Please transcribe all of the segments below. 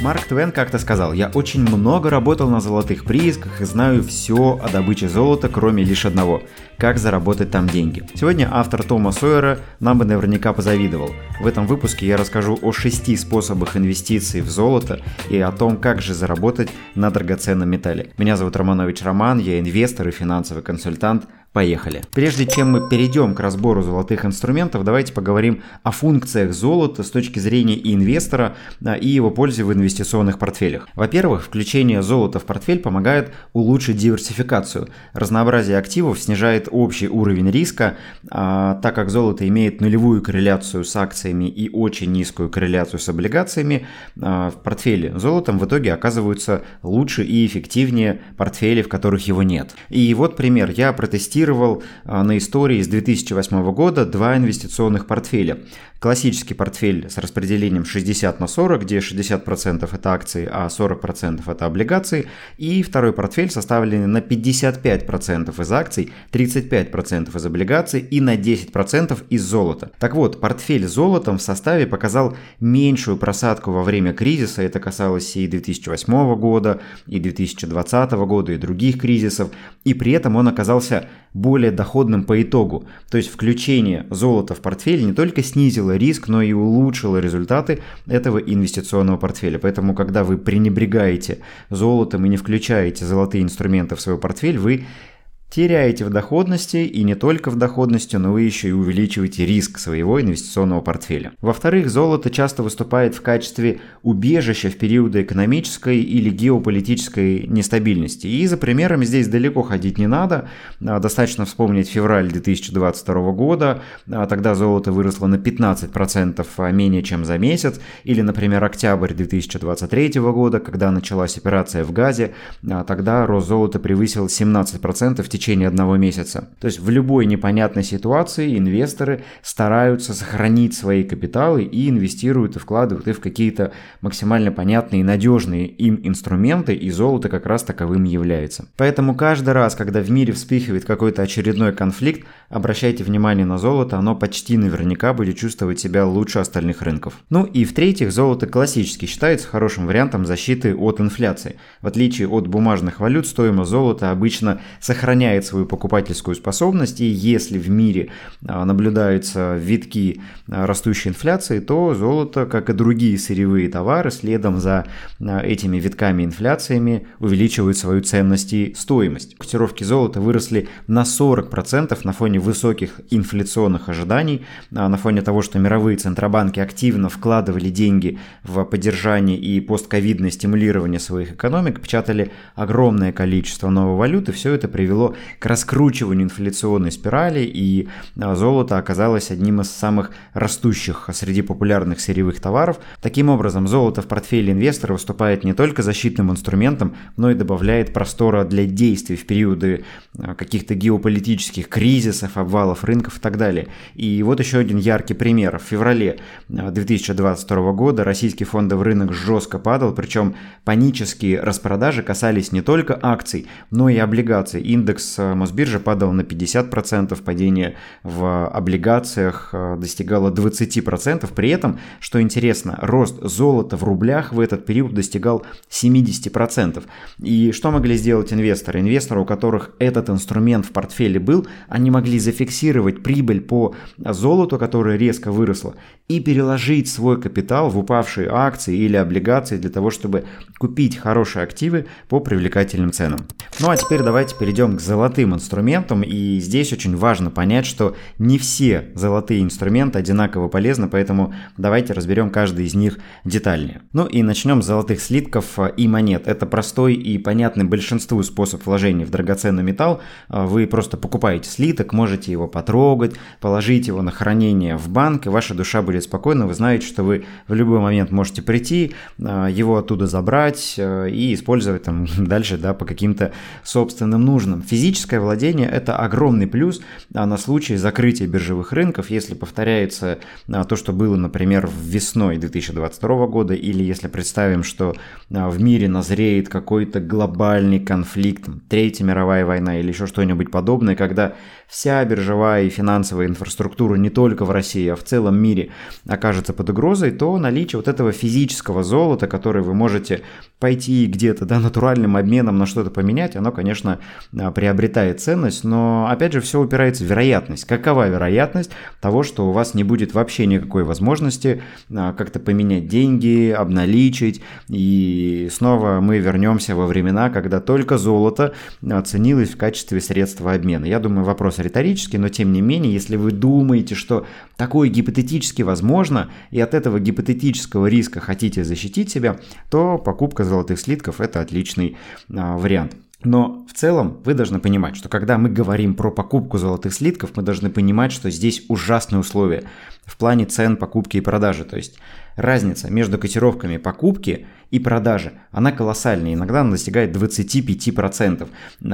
Марк Твен как-то сказал, я очень много работал на золотых приисках и знаю все о добыче золота, кроме лишь одного – как заработать там деньги. Сегодня автор Тома Сойера нам бы наверняка позавидовал. В этом выпуске я расскажу о шести способах инвестиций в золото и о том, как же заработать на драгоценном металле. Меня зовут Романович Роман, я инвестор и финансовый консультант – Поехали. Прежде чем мы перейдем к разбору золотых инструментов, давайте поговорим о функциях золота с точки зрения инвестора а, и его пользы в инвестиционных портфелях. Во-первых, включение золота в портфель помогает улучшить диверсификацию. Разнообразие активов снижает общий уровень риска, а, так как золото имеет нулевую корреляцию с акциями и очень низкую корреляцию с облигациями, а, в портфеле золотом в итоге оказываются лучше и эффективнее портфели, в которых его нет. И вот пример. Я протестировал инвестировал а, на истории с 2008 года два инвестиционных портфеля. Классический портфель с распределением 60 на 40, где 60% это акции, а 40% это облигации. И второй портфель составленный на 55% из акций, 35% из облигаций и на 10% из золота. Так вот, портфель с золотом в составе показал меньшую просадку во время кризиса. Это касалось и 2008 года, и 2020 года, и других кризисов. И при этом он оказался более доходным по итогу. То есть включение золота в портфель не только снизило риск, но и улучшило результаты этого инвестиционного портфеля. Поэтому, когда вы пренебрегаете золотом и не включаете золотые инструменты в свой портфель, вы теряете в доходности и не только в доходности, но вы еще и увеличиваете риск своего инвестиционного портфеля. Во-вторых, золото часто выступает в качестве убежища в периоды экономической или геополитической нестабильности. И за примерами здесь далеко ходить не надо. А, достаточно вспомнить февраль 2022 года. А, тогда золото выросло на 15% а, менее чем за месяц. Или, например, октябрь 2023 года, когда началась операция в Газе. Тогда рост золота превысил 17% в течение течение одного месяца. То есть в любой непонятной ситуации инвесторы стараются сохранить свои капиталы и инвестируют и вкладывают их в какие-то максимально понятные и надежные им инструменты, и золото как раз таковым является. Поэтому каждый раз, когда в мире вспыхивает какой-то очередной конфликт, обращайте внимание на золото, оно почти наверняка будет чувствовать себя лучше остальных рынков. Ну и в-третьих, золото классически считается хорошим вариантом защиты от инфляции. В отличие от бумажных валют, стоимость золота обычно сохраняет сохраняет свою покупательскую способность, и если в мире а, наблюдаются витки а, растущей инфляции, то золото, как и другие сырьевые товары, следом за а, этими витками инфляциями увеличивают свою ценность и стоимость. Котировки золота выросли на 40% на фоне высоких инфляционных ожиданий, на фоне того, что мировые центробанки активно вкладывали деньги в поддержание и постковидное стимулирование своих экономик, печатали огромное количество новой валюты, все это привело к раскручиванию инфляционной спирали, и а, золото оказалось одним из самых растущих среди популярных сырьевых товаров. Таким образом, золото в портфеле инвестора выступает не только защитным инструментом, но и добавляет простора для действий в периоды а, каких-то геополитических кризисов, обвалов рынков и так далее. И вот еще один яркий пример. В феврале 2022 а, года российский фондовый рынок жестко падал, причем панические распродажи касались не только акций, но и облигаций. Индекс Э, Мосбиржа падал на 50%, падение в облигациях э, достигало 20%. При этом, что интересно, рост золота в рублях в этот период достигал 70%. И что могли сделать инвесторы? Инвесторы, у которых этот инструмент в портфеле был, они могли зафиксировать прибыль по золоту, которое резко выросло, и переложить свой капитал в упавшие акции или облигации для того, чтобы купить хорошие активы по привлекательным ценам. Ну а теперь давайте перейдем к золотым инструментам. И здесь очень важно понять, что не все золотые инструменты одинаково полезны, поэтому давайте разберем каждый из них детальнее. Ну и начнем с золотых слитков и монет. Это простой и понятный большинству способ вложения в драгоценный металл. Вы просто покупаете слиток, можете его потрогать, положить его на хранение в банк, и ваша душа будет спокойна. Вы знаете, что вы в любой момент можете прийти, его оттуда забрать и использовать там дальше да, по каким-то собственным нужным. Физическое владение – это огромный плюс а, на случай закрытия биржевых рынков, если повторяется а, то, что было, например, весной 2022 года, или если представим, что а, в мире назреет какой-то глобальный конфликт, Третья мировая война или еще что-нибудь подобное, когда вся биржевая и финансовая инфраструктура не только в России, а в целом мире окажется под угрозой, то наличие вот этого физического золота, которое вы можете пойти где-то, да, натуральным обменом на что-то поменять, оно, конечно, а, приобретает ценность, но, опять же, все упирается в вероятность. Какова вероятность того, что у вас не будет вообще никакой возможности а, как-то поменять деньги, обналичить, и снова мы вернемся во времена, когда только золото ценилось в качестве средства обмена. Я думаю, вопрос риторический, но тем не менее, если вы думаете, что такое гипотетически возможно, и от этого гипотетического риска хотите защитить себя, то покупка золотых слитков – это отличный а, вариант. Но в целом вы должны понимать, что когда мы говорим про покупку золотых слитков, мы должны понимать, что здесь ужасные условия в плане цен покупки и продажи. То есть разница между котировками покупки и продажи, она колоссальная. Иногда она достигает 25%.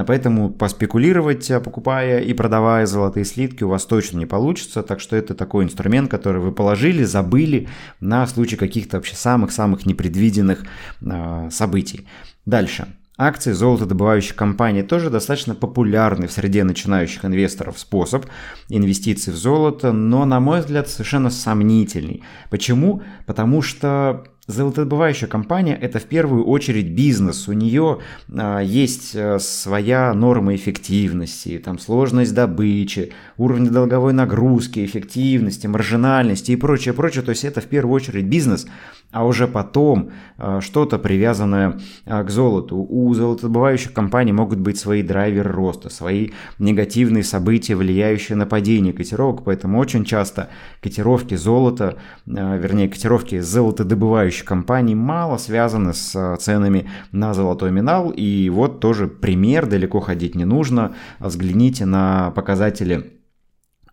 Поэтому поспекулировать, покупая и продавая золотые слитки, у вас точно не получится. Так что это такой инструмент, который вы положили, забыли на случай каких-то вообще самых-самых непредвиденных э, событий. Дальше. Акции золотодобывающих компаний тоже достаточно популярный в среде начинающих инвесторов способ инвестиций в золото, но, на мой взгляд, совершенно сомнительный. Почему? Потому что Золотодобывающая компания – это в первую очередь бизнес. У нее а, есть а, своя норма эффективности, там сложность добычи, уровень долговой нагрузки, эффективности, маржинальности и прочее, прочее. То есть это в первую очередь бизнес, а уже потом а, что-то привязанное а, к золоту. У золотодобывающих компаний могут быть свои драйверы роста, свои негативные события, влияющие на падение котировок, поэтому очень часто котировки золота, а, вернее котировки золотодобывающих компаний мало связаны с э, ценами на золотой минал. И вот тоже пример, далеко ходить не нужно. Взгляните на показатели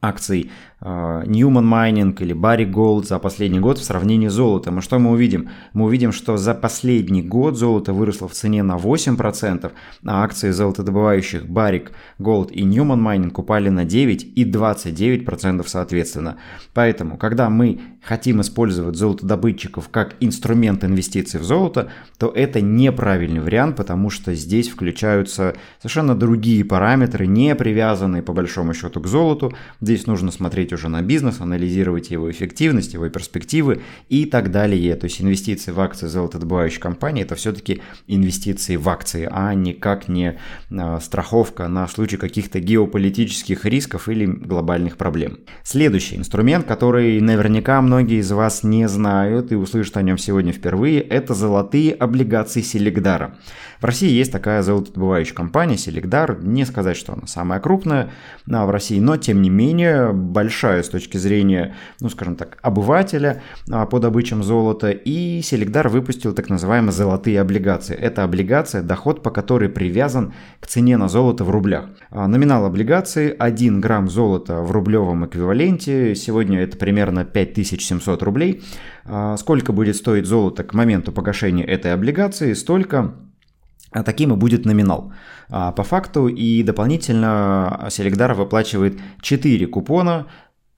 акций Э, Newman Mining или Barry Gold за последний год в сравнении с золотом. И что мы увидим? Мы увидим, что за последний год золото выросло в цене на 8%, а акции золотодобывающих Barrick Gold и Newman Mining упали на 9 и 29% соответственно. Поэтому, когда мы хотим использовать золотодобытчиков как инструмент инвестиций в золото, то это неправильный вариант, потому что здесь включаются совершенно другие параметры, не привязанные по большому счету к золоту. Здесь нужно смотреть уже на бизнес, анализировать его эффективность, его перспективы и так далее. То есть инвестиции в акции золотодобывающей компании это все-таки инвестиции в акции, а никак не а, страховка на случай каких-то геополитических рисков или глобальных проблем. Следующий инструмент, который наверняка многие из вас не знают и услышат о нем сегодня впервые, это золотые облигации Селегдара. В России есть такая золотодобывающая компания Селегдар. Не сказать, что она самая крупная в России, но тем не менее большая большая с точки зрения, ну, скажем так, обывателя а, по добычам золота. И Селегдар выпустил так называемые золотые облигации. Это облигация, доход по которой привязан к цене на золото в рублях. А, номинал облигации 1 грамм золота в рублевом эквиваленте. Сегодня это примерно 5700 рублей. А, сколько будет стоить золото к моменту погашения этой облигации, столько таким и будет номинал. По факту и дополнительно Селегдар выплачивает 4 купона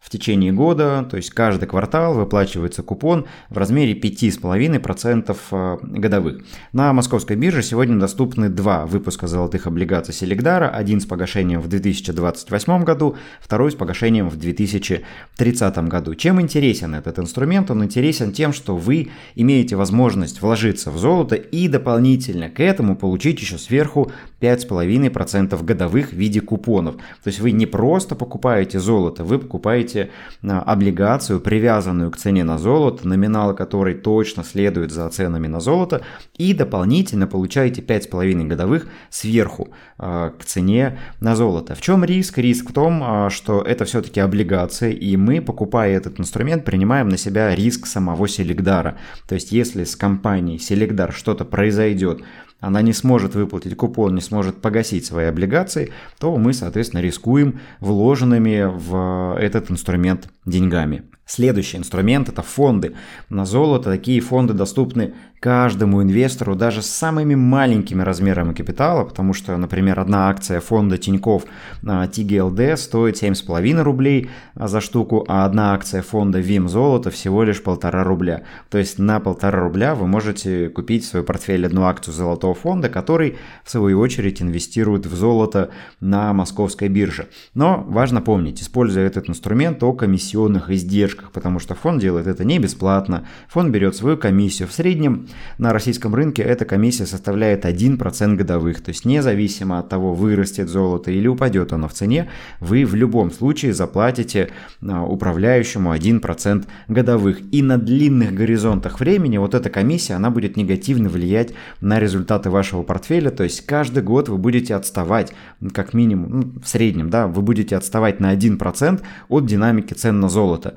в течение года, то есть каждый квартал выплачивается купон в размере 5,5% э, годовых. На московской бирже сегодня доступны два выпуска золотых облигаций Селегдара, один с погашением в 2028 году, второй с погашением в 2030 году. Чем интересен этот инструмент? Он интересен тем, что вы имеете возможность вложиться в золото и дополнительно к этому получить еще сверху 5,5% годовых в виде купонов. То есть вы не просто покупаете золото, вы покупаете покупаете а, облигацию, привязанную к цене на золото, номинал которой точно следует за ценами на золото, и дополнительно получаете 5,5 годовых сверху а, к цене на золото. В чем риск? Риск в том, а, что это все-таки облигации, и мы, покупая этот инструмент, принимаем на себя риск самого Селегдара. То есть, если с компанией Селегдар что-то произойдет, она не сможет выплатить купон, не сможет погасить свои облигации, то мы, соответственно, рискуем вложенными в этот инструмент деньгами. Следующий инструмент – это фонды. На золото такие фонды доступны каждому инвестору даже с самыми маленькими размерами капитала, потому что, например, одна акция фонда Тиньков TGLD стоит 7,5 рублей за штуку, а одна акция фонда ВИМ золото всего лишь полтора рубля. То есть на полтора рубля вы можете купить в свой портфель одну акцию золотого фонда, который в свою очередь инвестирует в золото на московской бирже. Но важно помнить, используя этот инструмент, то комиссионные комиссионных издержках, потому что фонд делает это не бесплатно, фонд берет свою комиссию. В среднем на российском рынке эта комиссия составляет 1% годовых, то есть независимо от того, вырастет золото или упадет оно в цене, вы в любом случае заплатите а, управляющему 1% годовых. И на длинных горизонтах времени вот эта комиссия, она будет негативно влиять на результаты вашего портфеля, то есть каждый год вы будете отставать, как минимум, ну, в среднем, да, вы будете отставать на 1% от динамики цен на золото.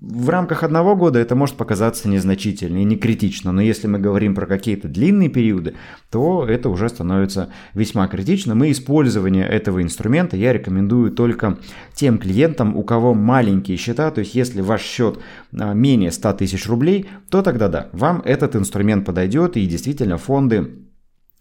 В рамках одного года это может показаться незначительно и не критично, но если мы говорим про какие-то длинные периоды, то это уже становится весьма критичным. И использование этого инструмента я рекомендую только тем клиентам, у кого маленькие счета, то есть если ваш счет а, менее 100 тысяч рублей, то тогда да, вам этот инструмент подойдет и действительно фонды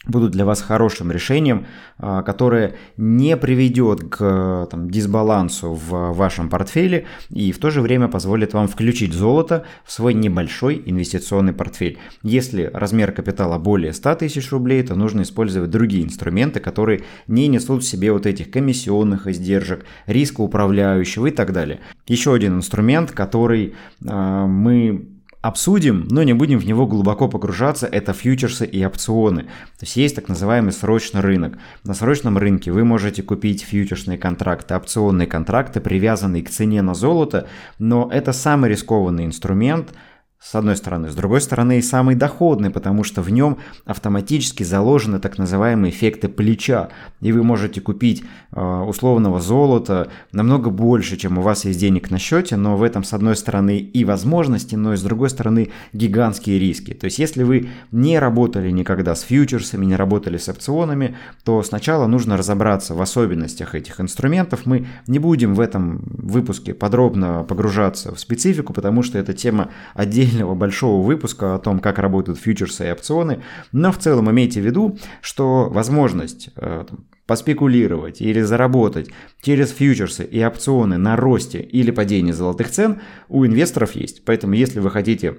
будут для вас хорошим решением, а, которое не приведет к там, дисбалансу в вашем портфеле и в то же время позволит вам включить золото в свой небольшой инвестиционный портфель. Если размер капитала более 100 тысяч рублей, то нужно использовать другие инструменты, которые не несут в себе вот этих комиссионных издержек, риска управляющего и так далее. Еще один инструмент, который э, мы обсудим, но не будем в него глубоко погружаться, это фьючерсы и опционы. То есть есть так называемый срочный рынок. На срочном рынке вы можете купить фьючерсные контракты, опционные контракты, привязанные к цене на золото, но это самый рискованный инструмент – с одной стороны. С другой стороны, и самый доходный, потому что в нем автоматически заложены так называемые эффекты плеча. И вы можете купить э, условного золота намного больше, чем у вас есть денег на счете, но в этом, с одной стороны, и возможности, но и с другой стороны, гигантские риски. То есть, если вы не работали никогда с фьючерсами, не работали с опционами, то сначала нужно разобраться в особенностях этих инструментов. Мы не будем в этом выпуске подробно погружаться в специфику, потому что эта тема отдельно отдельного большого выпуска о том, как работают фьючерсы и опционы, но в целом имейте в виду, что возможность э, поспекулировать или заработать через фьючерсы и опционы на росте или падении золотых цен у инвесторов есть. Поэтому если вы хотите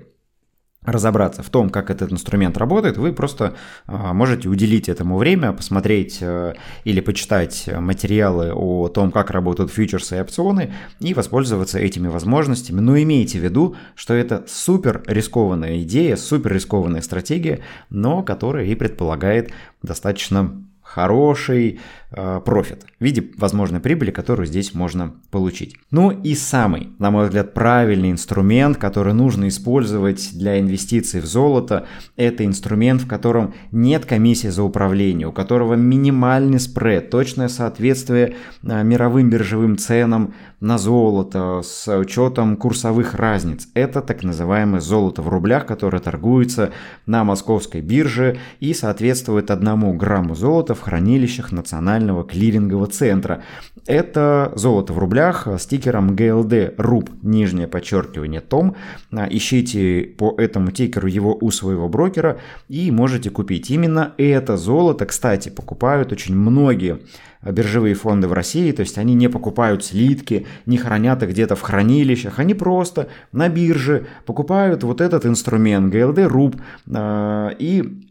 разобраться в том, как этот инструмент работает, вы просто а, можете уделить этому время, посмотреть э, или почитать материалы о том, как работают фьючерсы и опционы и воспользоваться этими возможностями. Но имейте в виду, что это супер рискованная идея, супер рискованная стратегия, но которая и предполагает достаточно хороший профит в виде возможной прибыли, которую здесь можно получить. Ну и самый, на мой взгляд, правильный инструмент, который нужно использовать для инвестиций в золото, это инструмент, в котором нет комиссии за управление, у которого минимальный спред, точное соответствие э, мировым биржевым ценам на золото с учетом курсовых разниц. Это так называемое золото в рублях, которое торгуется на московской бирже и соответствует одному грамму золота в хранилищах Национального клирингового центра. Это золото в рублях с тикером GLD RUB, нижнее подчеркивание том. Ищите по этому тикеру его у своего брокера и можете купить. Именно это золото, кстати, покупают очень многие биржевые фонды в России, то есть они не покупают слитки, не хранят их где-то в хранилищах, они просто на бирже покупают вот этот инструмент GLD RUB э, и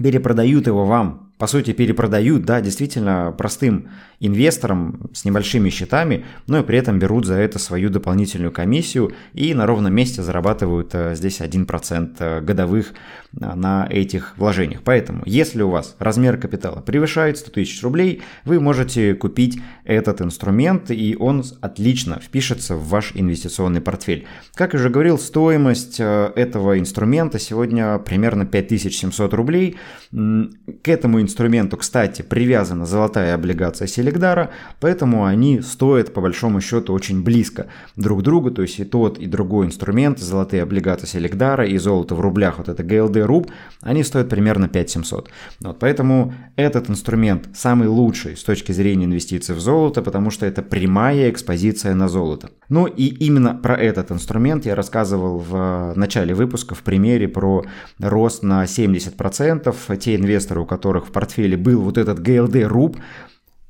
перепродают его вам по сути, перепродают, да, действительно простым инвесторам с небольшими счетами, но и при этом берут за это свою дополнительную комиссию и на ровном месте зарабатывают э, здесь 1% э, годовых э, на этих вложениях. Поэтому, если у вас размер капитала превышает 100 тысяч рублей, вы можете купить этот инструмент, и он отлично впишется в ваш инвестиционный портфель. Как я уже говорил, стоимость этого инструмента сегодня примерно 5700 рублей. К этому инструменту инструменту, кстати, привязана золотая облигация Селегдара, поэтому они стоят по большому счету очень близко друг к другу, то есть и тот, и другой инструмент, золотые облигации Селегдара и золото в рублях, вот это GLD руб, они стоят примерно 5700. Вот, поэтому этот инструмент самый лучший с точки зрения инвестиций в золото, потому что это прямая экспозиция на золото. Ну и именно про этот инструмент я рассказывал в начале выпуска в примере про рост на 70%. Те инвесторы, у которых в портфеле был вот этот GLD RUB,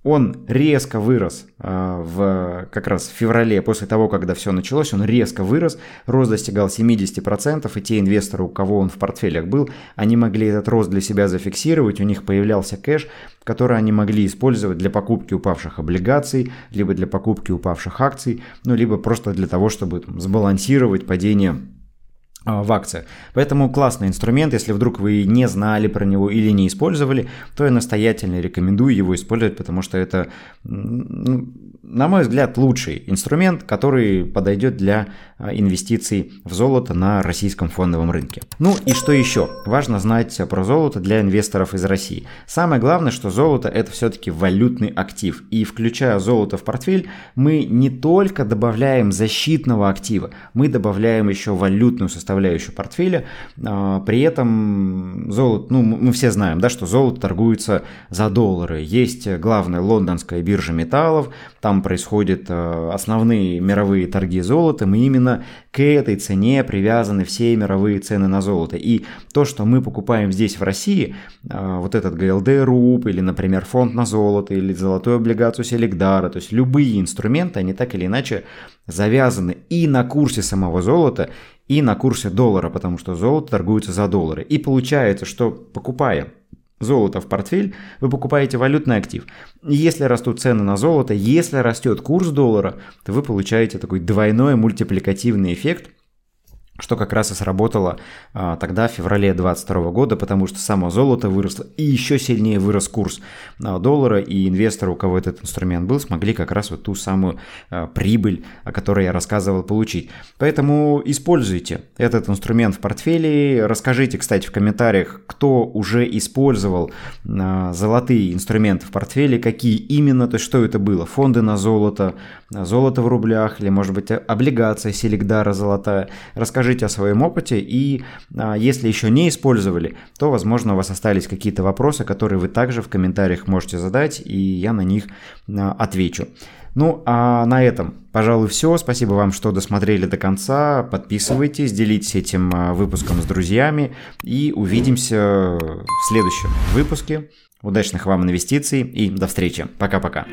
он резко вырос э, в как раз в феврале, после того, когда все началось, он резко вырос, рост достигал 70%, и те инвесторы, у кого он в портфелях был, они могли этот рост для себя зафиксировать, у них появлялся кэш, который они могли использовать для покупки упавших облигаций, либо для покупки упавших акций, ну, либо просто для того, чтобы там, сбалансировать падение а, в акциях. Поэтому классный инструмент, если вдруг вы не знали про него или не использовали, то я настоятельно рекомендую его использовать, потому что это, ну, на мой взгляд, лучший инструмент, который подойдет для а, инвестиций в золото на российском фондовом рынке. Ну и что еще? Важно знать про золото для инвесторов из России. Самое главное, что золото это все-таки валютный актив. И включая золото в портфель, мы не только добавляем защитного актива, мы добавляем еще валютную составляющую портфеля. А, при этом золото, ну мы все знаем, да, что золото торгуется за доллары. Есть главная лондонская биржа металлов, там происходят а, основные мировые торги золота. Мы именно к этой цене привязаны все мировые цены на золото. И то, что мы покупаем здесь в России, а, вот этот ГЛД РУП или, например, фонд на золото или золотую облигацию Селегдара, то есть любые инструменты, они так или иначе завязаны и на курсе самого золота, и на курсе доллара, потому что золото торгуется за доллары. И получается, что покупая золото в портфель, вы покупаете валютный актив. Если растут цены на золото, если растет курс доллара, то вы получаете такой двойной мультипликативный эффект – что как раз и сработало а, тогда, в феврале 2022 года, потому что само золото выросло и еще сильнее вырос курс а, доллара, и инвесторы, у кого этот инструмент был, смогли как раз вот ту самую а, прибыль, о которой я рассказывал, получить. Поэтому используйте этот инструмент в портфеле, расскажите, кстати, в комментариях, кто уже использовал а, золотые инструменты в портфеле, какие именно, то есть что это было, фонды на золото, золото в рублях, или может быть облигация Селегдара золотая, расскажите о своем опыте и а, если еще не использовали, то, возможно, у вас остались какие-то вопросы, которые вы также в комментариях можете задать, и я на них а, отвечу. Ну, а на этом, пожалуй, все. Спасибо вам, что досмотрели до конца. Подписывайтесь, делитесь этим а, выпуском с друзьями и увидимся в следующем выпуске. Удачных вам инвестиций и до встречи. Пока-пока.